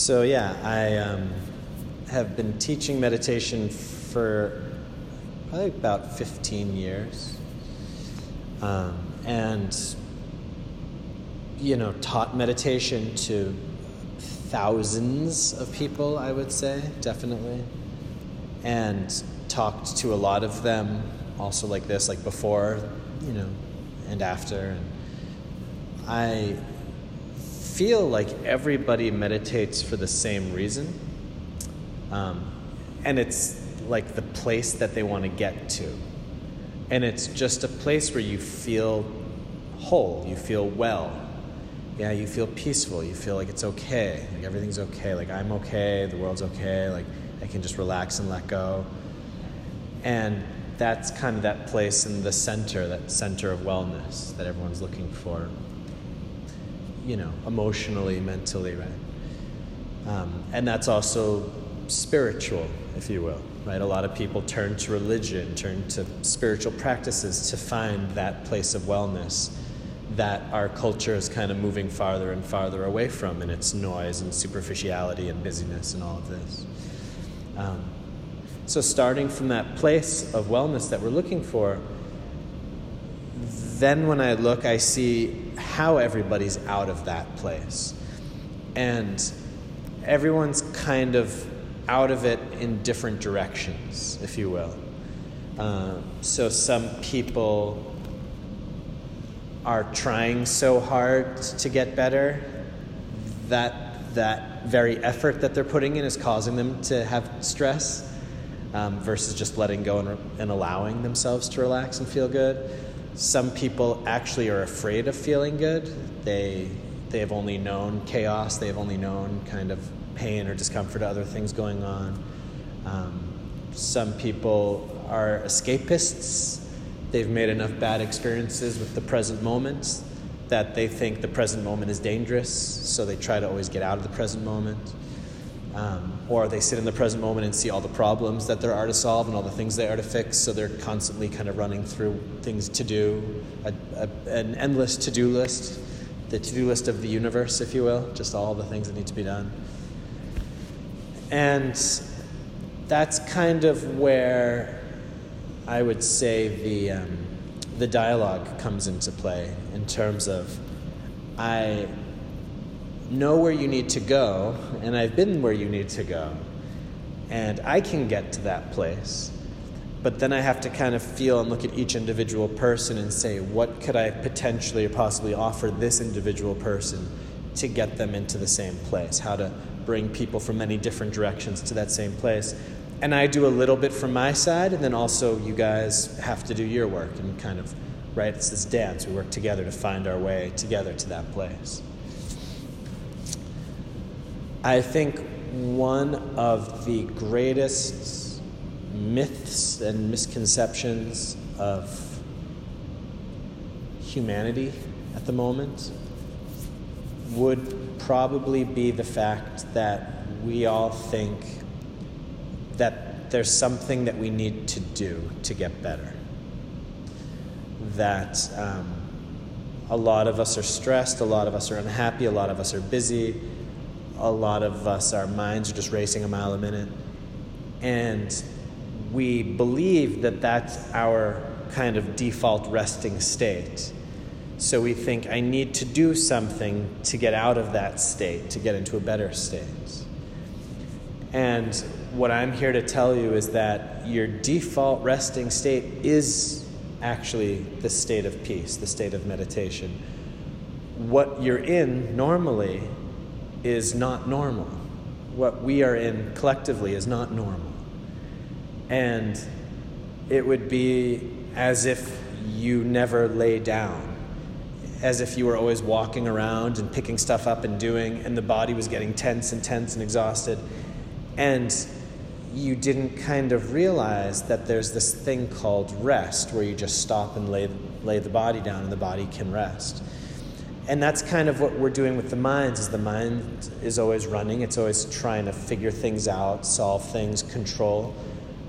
So, yeah, I um, have been teaching meditation for probably about 15 years. Um, and, you know, taught meditation to thousands of people, I would say, definitely. And talked to a lot of them also like this, like before, you know, and after. And I feel like everybody meditates for the same reason. Um, and it's like the place that they want to get to. And it's just a place where you feel whole, you feel well. Yeah, you feel peaceful, you feel like it's okay, like everything's okay, like I'm okay, the world's okay, like I can just relax and let go. And that's kind of that place in the center, that center of wellness that everyone's looking for you know, emotionally, mentally, right? Um, and that's also spiritual, if you will, right? A lot of people turn to religion, turn to spiritual practices to find that place of wellness that our culture is kind of moving farther and farther away from in its noise and superficiality and busyness and all of this. Um, so, starting from that place of wellness that we're looking for, then when I look, I see how everybody's out of that place. And everyone's kind of out of it in different directions, if you will. Uh, so some people are trying so hard to get better that that very effort that they're putting in is causing them to have stress um, versus just letting go and, and allowing themselves to relax and feel good. Some people actually are afraid of feeling good. They they have only known chaos. They have only known kind of pain or discomfort, other things going on. Um, some people are escapists. They've made enough bad experiences with the present moment that they think the present moment is dangerous, so they try to always get out of the present moment. Um, or they sit in the present moment and see all the problems that there are to solve and all the things they are to fix, so they're constantly kind of running through things to do, a, a, an endless to do list, the to do list of the universe, if you will, just all the things that need to be done. And that's kind of where I would say the, um, the dialogue comes into play in terms of I know where you need to go, and I've been where you need to go, and I can get to that place. But then I have to kind of feel and look at each individual person and say, what could I potentially or possibly offer this individual person to get them into the same place? How to bring people from many different directions to that same place. And I do a little bit from my side, and then also you guys have to do your work and kind of, right? It's this dance. We work together to find our way together to that place. I think one of the greatest myths and misconceptions of humanity at the moment would probably be the fact that we all think that there's something that we need to do to get better. That um, a lot of us are stressed, a lot of us are unhappy, a lot of us are busy a lot of us, our minds are just racing a mile a minute. And we believe that that's our kind of default resting state. So we think, I need to do something to get out of that state, to get into a better state. And what I'm here to tell you is that your default resting state is actually the state of peace, the state of meditation. What you're in normally is not normal. What we are in collectively is not normal. And it would be as if you never lay down, as if you were always walking around and picking stuff up and doing, and the body was getting tense and tense and exhausted. And you didn't kind of realize that there's this thing called rest where you just stop and lay, lay the body down and the body can rest and that's kind of what we're doing with the minds is the mind is always running. It's always trying to figure things out solve things control.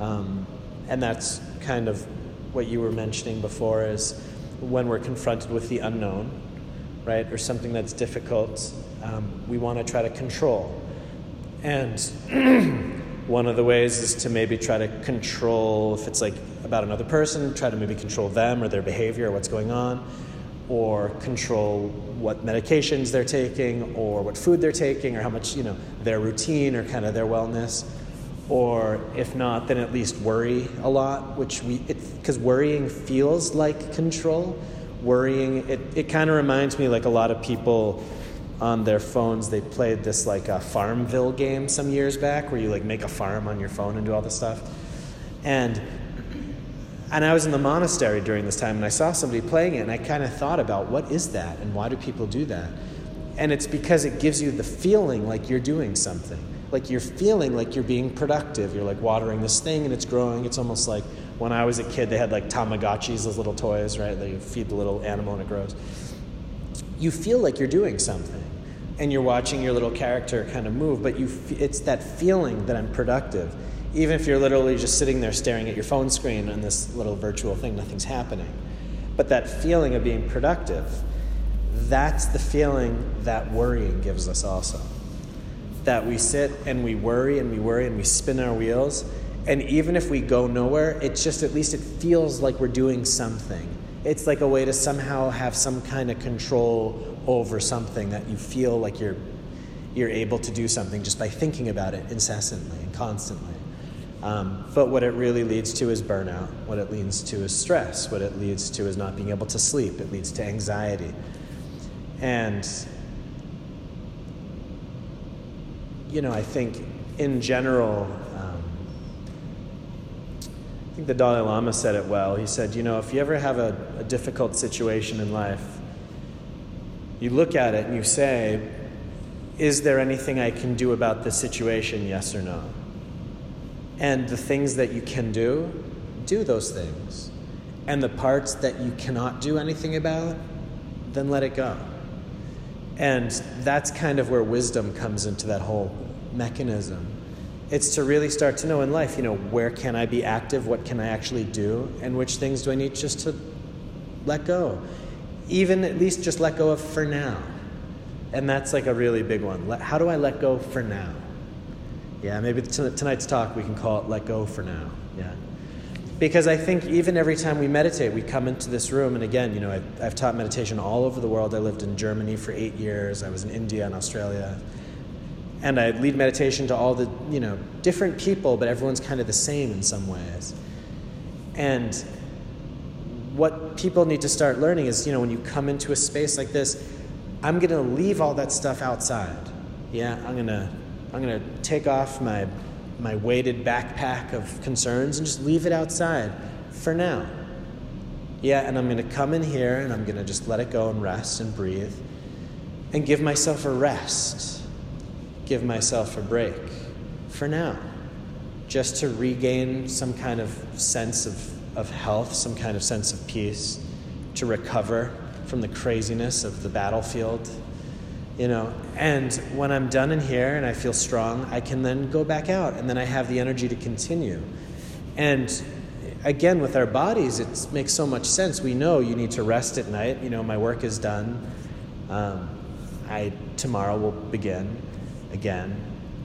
Um, and that's kind of what you were mentioning before is when we're confronted with the unknown right or something that's difficult um, we want to try to control. And one of the ways is to maybe try to control, if it's like about another person, try to maybe control them or their behavior or what's going on, or control what medications they're taking or what food they're taking or how much, you know, their routine or kind of their wellness. Or if not, then at least worry a lot, which we, because worrying feels like control. Worrying, it, it kind of reminds me like a lot of people on their phones they played this like a farmville game some years back where you like make a farm on your phone and do all this stuff and and i was in the monastery during this time and i saw somebody playing it and i kind of thought about what is that and why do people do that? And it's because it gives you the feeling like you're doing something. Like you're feeling like you're being productive. You're like watering this thing and it's growing. It's almost like when i was a kid they had like tamagotchis those little toys right? They feed the little animal and it grows. You feel like you're doing something and you're watching your little character kind of move, but you it's that feeling that I'm productive. Even if you're literally just sitting there staring at your phone screen on this little virtual thing, nothing's happening. But that feeling of being productive, that's the feeling that worrying gives us also. That we sit and we worry and we worry and we spin our wheels, and even if we go nowhere, it's just at least it feels like we're doing something. It's like a way to somehow have some kind of control over something that you feel like you're you're able to do something just by thinking about it incessantly and constantly. Um, but what it really leads to is burnout. What it leads to is stress. What it leads to is not being able to sleep. It leads to anxiety. And, you know, I think in general, um, I think the Dalai Lama said it well. He said, you know, if you ever have a, a difficult situation in life, you look at it and you say, Is there anything I can do about this situation, yes or no? And the things that you can do, do those things. And the parts that you cannot do anything about, then let it go. And that's kind of where wisdom comes into that whole mechanism. It's to really start to know in life, you know, where can I be active? What can I actually do? And which things do I need just to let go? even at least just let go of for now. And that's like a really big one. How do I let go for now? Yeah, maybe tonight's talk we can call it Let Go for Now. Yeah. Because I think even every time we meditate, we come into this room, and again, you know, I've, I've taught meditation all over the world. I lived in Germany for eight years, I was in India and Australia. And I lead meditation to all the, you know, different people, but everyone's kind of the same in some ways. And what people need to start learning is, you know, when you come into a space like this, I'm going to leave all that stuff outside. Yeah, I'm going to I'm going to take off my my weighted backpack of concerns and just leave it outside for now. Yeah, and I'm going to come in here and I'm going to just let it go and rest and breathe and give myself a rest. Give myself a break for now. Just to regain some kind of sense of of health, some kind of sense of peace, to recover from the craziness of the battlefield. You know, and when I'm done in here and I feel strong, I can then go back out and then I have the energy to continue. And again, with our bodies, it makes so much sense. We know you need to rest at night. You know, my work is done. Um, I tomorrow will begin again.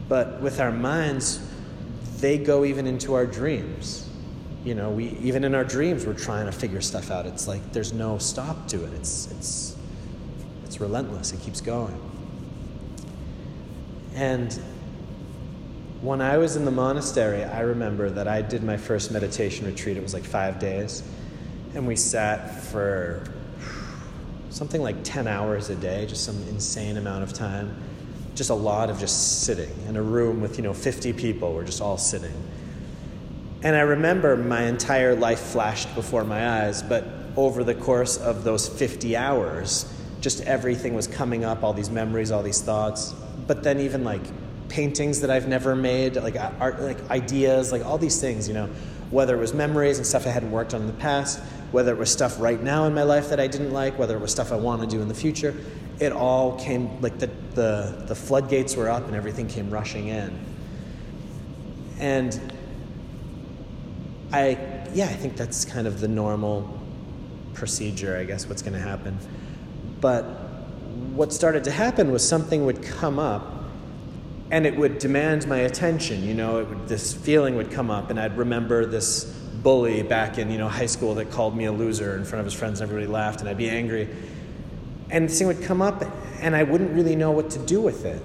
But with our minds, they go even into our dreams you know, we even in our dreams we're trying to figure stuff out. It's like there's no stop to it. It's it's it's relentless. It keeps going. And when I was in the monastery, I remember that I did my first meditation retreat. It was like five days. And we sat for something like 10 hours a day, just some insane amount of time. Just a lot of just sitting in a room with, you know, 50 people. We're just all sitting. And I remember my entire life flashed before my eyes, but over the course of those 50 hours, just everything was coming up, all these memories, all these thoughts. But then even like paintings that I've never made, like art, like ideas, like all these things, you know, whether it was memories and stuff I hadn't worked on in the past, whether it was stuff right now in my life that I didn't like, whether it was stuff I want to do in the future, it all came like the the, the floodgates were up and everything came rushing in. And I, yeah, I think that's kind of the normal procedure, I guess, what's going to happen. But what started to happen was something would come up and it would demand my attention. You know, would, this feeling would come up, and I'd remember this bully back in you know high school that called me a loser in front of his friends, and everybody laughed, and I'd be angry. And this thing would come up, and I wouldn't really know what to do with it.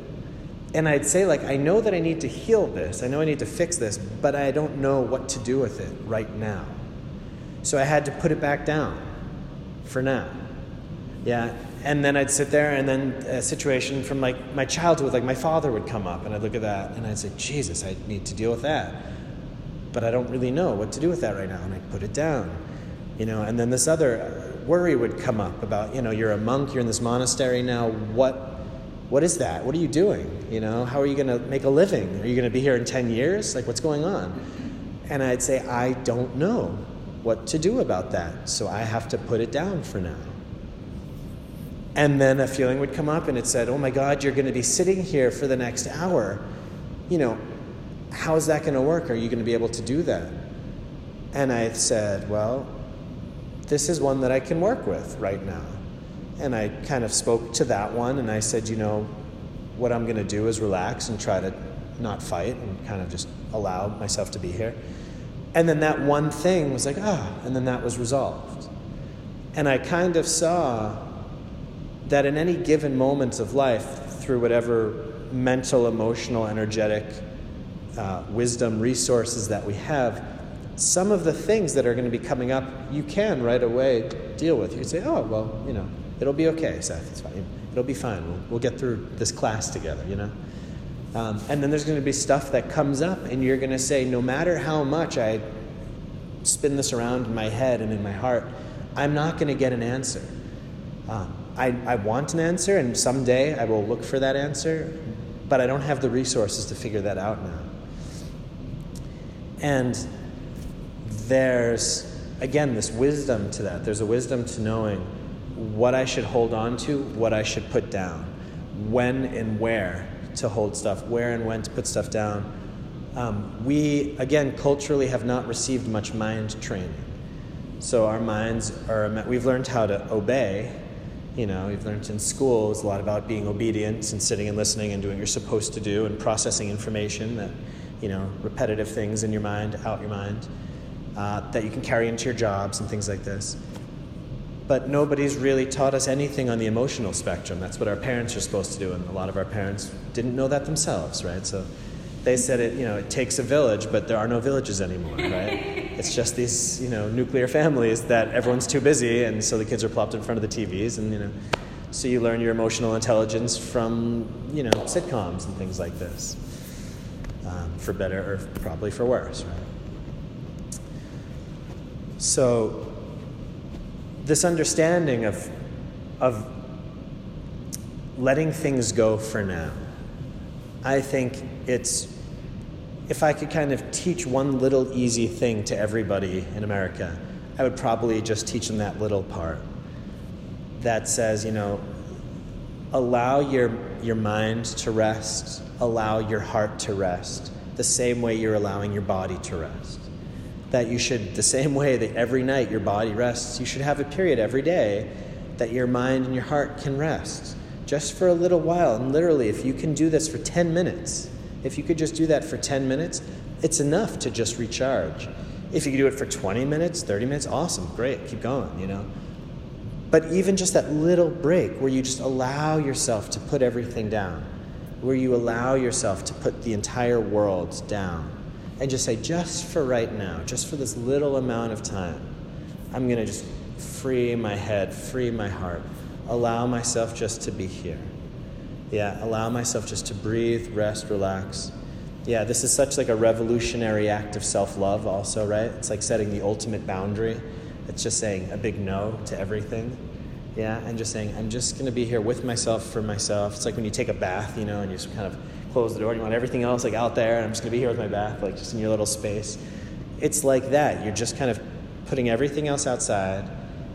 And I'd say, like, I know that I need to heal this, I know I need to fix this, but I don't know what to do with it right now. So I had to put it back down for now. Yeah, and then I'd sit there, and then a situation from like my childhood, like my father would come up, and I'd look at that, and I'd say, Jesus, I need to deal with that, but I don't really know what to do with that right now, and I'd put it down, you know. And then this other worry would come up about, you know, you're a monk, you're in this monastery now. What, what is that? What are you doing? You know, how are you going to make a living? Are you going to be here in ten years? Like, what's going on? And I'd say, I don't know what to do about that, so I have to put it down for now. And then a feeling would come up and it said, Oh my God, you're going to be sitting here for the next hour. You know, how is that going to work? Are you going to be able to do that? And I said, Well, this is one that I can work with right now. And I kind of spoke to that one and I said, You know, what I'm going to do is relax and try to not fight and kind of just allow myself to be here. And then that one thing was like, ah, and then that was resolved. And I kind of saw that in any given moment of life, through whatever mental, emotional, energetic uh, wisdom resources that we have, some of the things that are going to be coming up, you can right away deal with. You can say, oh, well, you know, it'll be okay, Seth. It's fine. It'll be fine. We'll, we'll get through this class together, you know? Um, and then there's going to be stuff that comes up, and you're going to say, no matter how much I spin this around in my head and in my heart, I'm not going to get an answer. Um, I, I want an answer, and someday I will look for that answer, but I don't have the resources to figure that out now. And there's, again, this wisdom to that. There's a wisdom to knowing what I should hold on to, what I should put down, when and where to hold stuff, where and when to put stuff down. Um, we, again, culturally have not received much mind training. So our minds are, we've learned how to obey you know, you've learned in school is a lot about being obedient and sitting and listening and doing what you're supposed to do and processing information that, you know, repetitive things in your mind, out your mind, uh, that you can carry into your jobs and things like this. But nobody's really taught us anything on the emotional spectrum. That's what our parents are supposed to do, and a lot of our parents didn't know that themselves, right? So they said it, you know, it takes a village, but there are no villages anymore, right? it's just these, you know, nuclear families that everyone's too busy, and so the kids are plopped in front of the TVs, and you know, so you learn your emotional intelligence from, you know, sitcoms and things like this, um, for better or probably for worse, right? So this understanding of of letting things go for now I think it's, if I could kind of teach one little easy thing to everybody in America, I would probably just teach them that little part that says, you know, allow your, your mind to rest, allow your heart to rest, the same way you're allowing your body to rest. That you should, the same way that every night your body rests, you should have a period every day that your mind and your heart can rest just for a little while. And literally, if you can do this for 10 minutes, if you could just do that for 10 minutes, it's enough to just recharge. If you could do it for 20 minutes, 30 minutes, awesome, great, keep going, you know. But even just that little break where you just allow yourself to put everything down, where you allow yourself to put the entire world down, and just say, just for right now, just for this little amount of time, I'm going to just free my head, free my heart, allow myself just to be here. Yeah, allow myself just to breathe, rest, relax. Yeah, this is such like a revolutionary act of self-love also, right? It's like setting the ultimate boundary. It's just saying a big no to everything. Yeah, and just saying, I'm just to be here with myself for myself. It's like when you take a bath, you know, and you just kind of close the door and you want everything else like out there, and I'm just to be here with my bath, like just in your little space. It's like that. You're just kind of putting everything else outside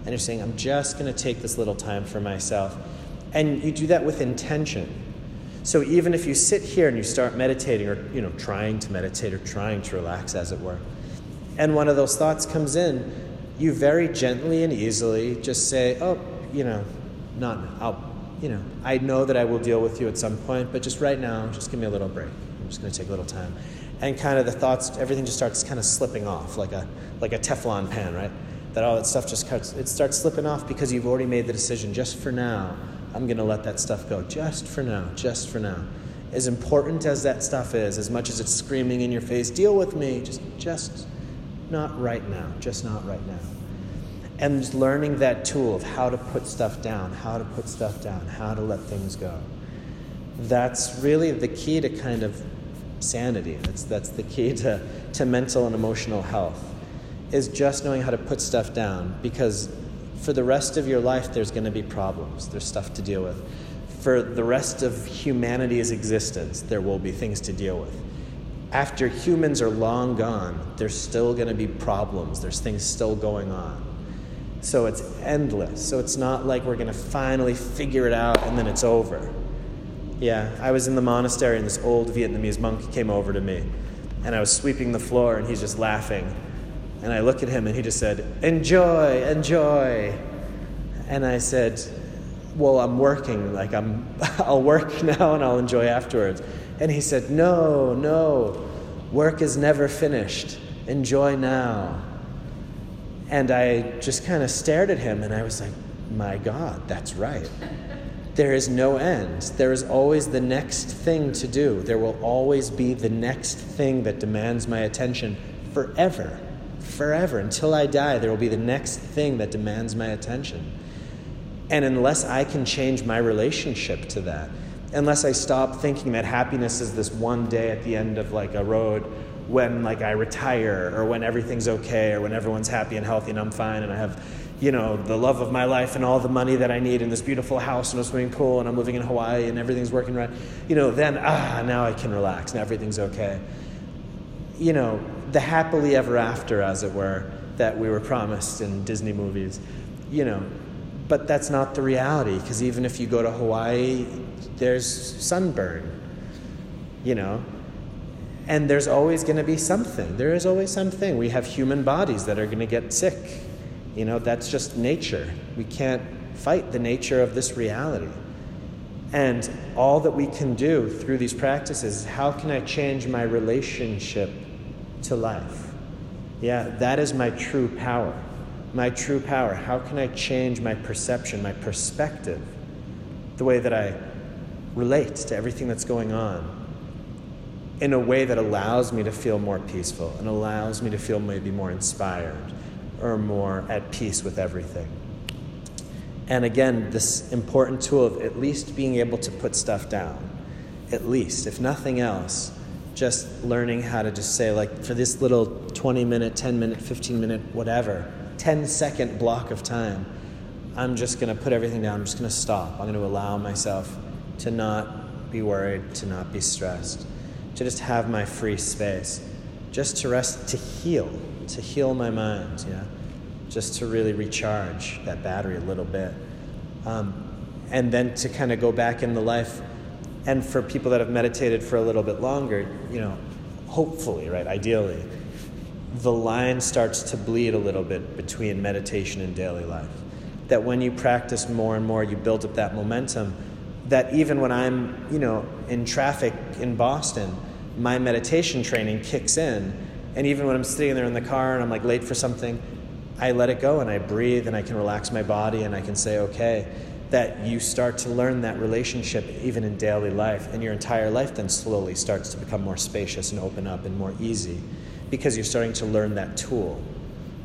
and you're saying, I'm just to take this little time for myself. And you do that with intention. So even if you sit here and you start meditating or you know trying to meditate or trying to relax as it were, and one of those thoughts comes in, you very gently and easily just say, "Oh, you know, not now. I'll you know, I know that I will deal with you at some point, but just right now, just give me a little break. I'm just going to take a little time. And kind of the thoughts, everything just starts kind of slipping off like a, like a Teflon pan, right? That all that stuff just cuts, it starts slipping off because you've already made the decision just for now. I'm going to let that stuff go just for now, just for now. As important as that stuff is, as much as it's screaming in your face, deal with me, just, just not right now, just not right now. And just learning that tool of how to put stuff down, how to put stuff down, how to let things go. That's really the key to kind of sanity. That's, that's the key to, to mental and emotional health, is just knowing how to put stuff down because for the rest of your life, there's going to be problems, there's stuff to deal with. For the rest of humanity's existence, there will be things to deal with. After humans are long gone, there's still going to be problems, there's things still going on. So it's endless. So it's not like we're going to finally figure it out and then it's over. Yeah, I was in the monastery and this old Vietnamese monk came over to me and I was sweeping the floor and he's just laughing. And I look at him and he just said, Enjoy, enjoy. And I said, Well, I'm working. Like, I'm, I'll work now and I'll enjoy afterwards. And he said, No, no, work is never finished. Enjoy now. And I just kind of stared at him and I was like, My God, that's right. There is no end. There is always the next thing to do. There will always be the next thing that demands my attention forever. Forever. Until I die, there will be the next thing that demands my attention. And unless I can change my relationship to that, unless I stop thinking that happiness is this one day at the end of like a road when like I retire or when everything's okay or when everyone's happy and healthy and I'm fine and I have you know, the love of my life and all the money that I need and this beautiful house and a swimming pool and I'm living in Hawaii and everything's working right, you know, then, ah, now I can relax and everything's okay. You know, the happily ever after, as it were, that we were promised in Disney movies, you know, but that's not the reality because even if you go to Hawaii, there's sunburn, you know, and there's always going to be something. There is always something. We have human bodies that are going to get sick you know, that's just nature. We can't fight the nature of this reality. And all that we can do through these practices is how can I change my relationship to life? Yeah, that is my true power. My true power. How can I change my perception, my perspective, the way that I relate to everything that's going on in a way that allows me to feel more peaceful and allows me to feel maybe more inspired or more at peace with everything. And again, this important tool of at least being able to put stuff down, at least, if nothing else, just learning how to just say, like, for this little 20 minute, 10 minute, 15 minute, whatever, 10 second block of time, I'm just going to put everything down. I'm just going to stop. I'm going to allow myself to not be worried, to not be stressed, to just have my free space, just to rest, to heal to heal my mind, yeah, just to really recharge that battery a little bit. Um, and then to kind of go back into life. And for people that have meditated for a little bit longer, you know, hopefully, right, ideally, the line starts to bleed a little bit between meditation and daily life. That when you practice more and more, you build up that momentum. That even when I'm, you know, in traffic in Boston, my meditation training kicks in and even when I'm sitting there in the car and I'm like late for something, I let it go and I breathe and I can relax my body and I can say, okay, that you start to learn that relationship even in daily life. And your entire life then slowly starts to become more spacious and open up and more easy because you're starting to learn that tool,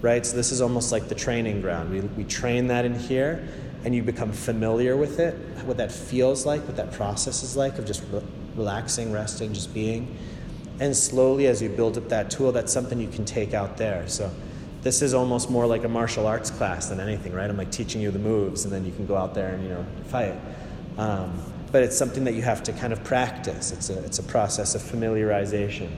right? So this is almost like the training ground. We, we train that in here and you become familiar with it, what that feels like, what that process is like of just re- relaxing, resting, just being and slowly, as you build up that tool, that's something you can take out there. So, this is almost more like a martial arts class than anything, right? I'm like teaching you the moves, and then you can go out there and you know fight. Um, but it's something that you have to kind of practice. It's a it's a process of familiarization.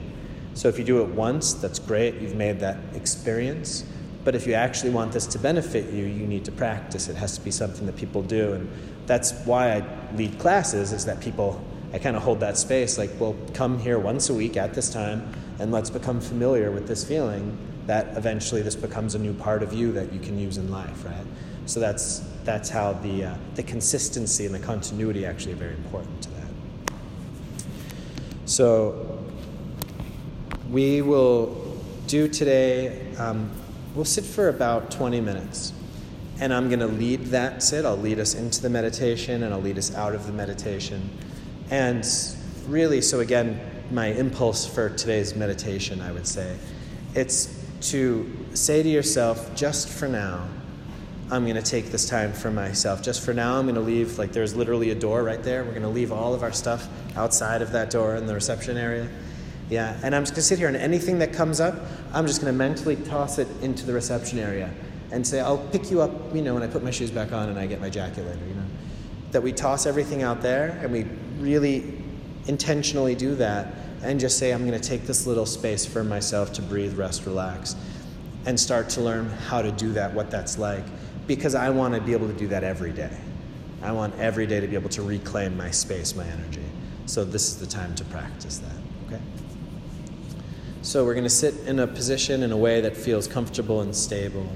So if you do it once, that's great. You've made that experience. But if you actually want this to benefit you, you need to practice. It has to be something that people do, and that's why I lead classes. Is that people I kind of hold that space like, well, come here once a week at this time and let's become familiar with this feeling that eventually this becomes a new part of you that you can use in life, right? So that's that's how the uh, the consistency and the continuity actually are very important to that. So we will do today. Um, we'll sit for about 20 minutes, and I'm going to lead that sit. I'll lead us into the meditation, and I'll lead us out of the meditation. And really, so again, my impulse for today's meditation, I would say, it's to say to yourself, just for now, I'm going to take this time for myself. Just for now, I'm going to leave, like, there's literally a door right there. We're going to leave all of our stuff outside of that door in the reception area. Yeah, and I'm just going to sit here, and anything that comes up, I'm just going to mentally toss it into the reception area and say, I'll pick you up, you know, when I put my shoes back on and I get my jacket later, you know. That we toss everything out there and we really intentionally do that and just say, I'm going to take this little space for myself to breathe, rest, relax, and start to learn how to do that, what that's like because I want to be able to do that every day. I want every day to be able to reclaim my space, my energy. So this is the time to practice that, okay? So we're going to sit in a position in a way that feels comfortable and stable.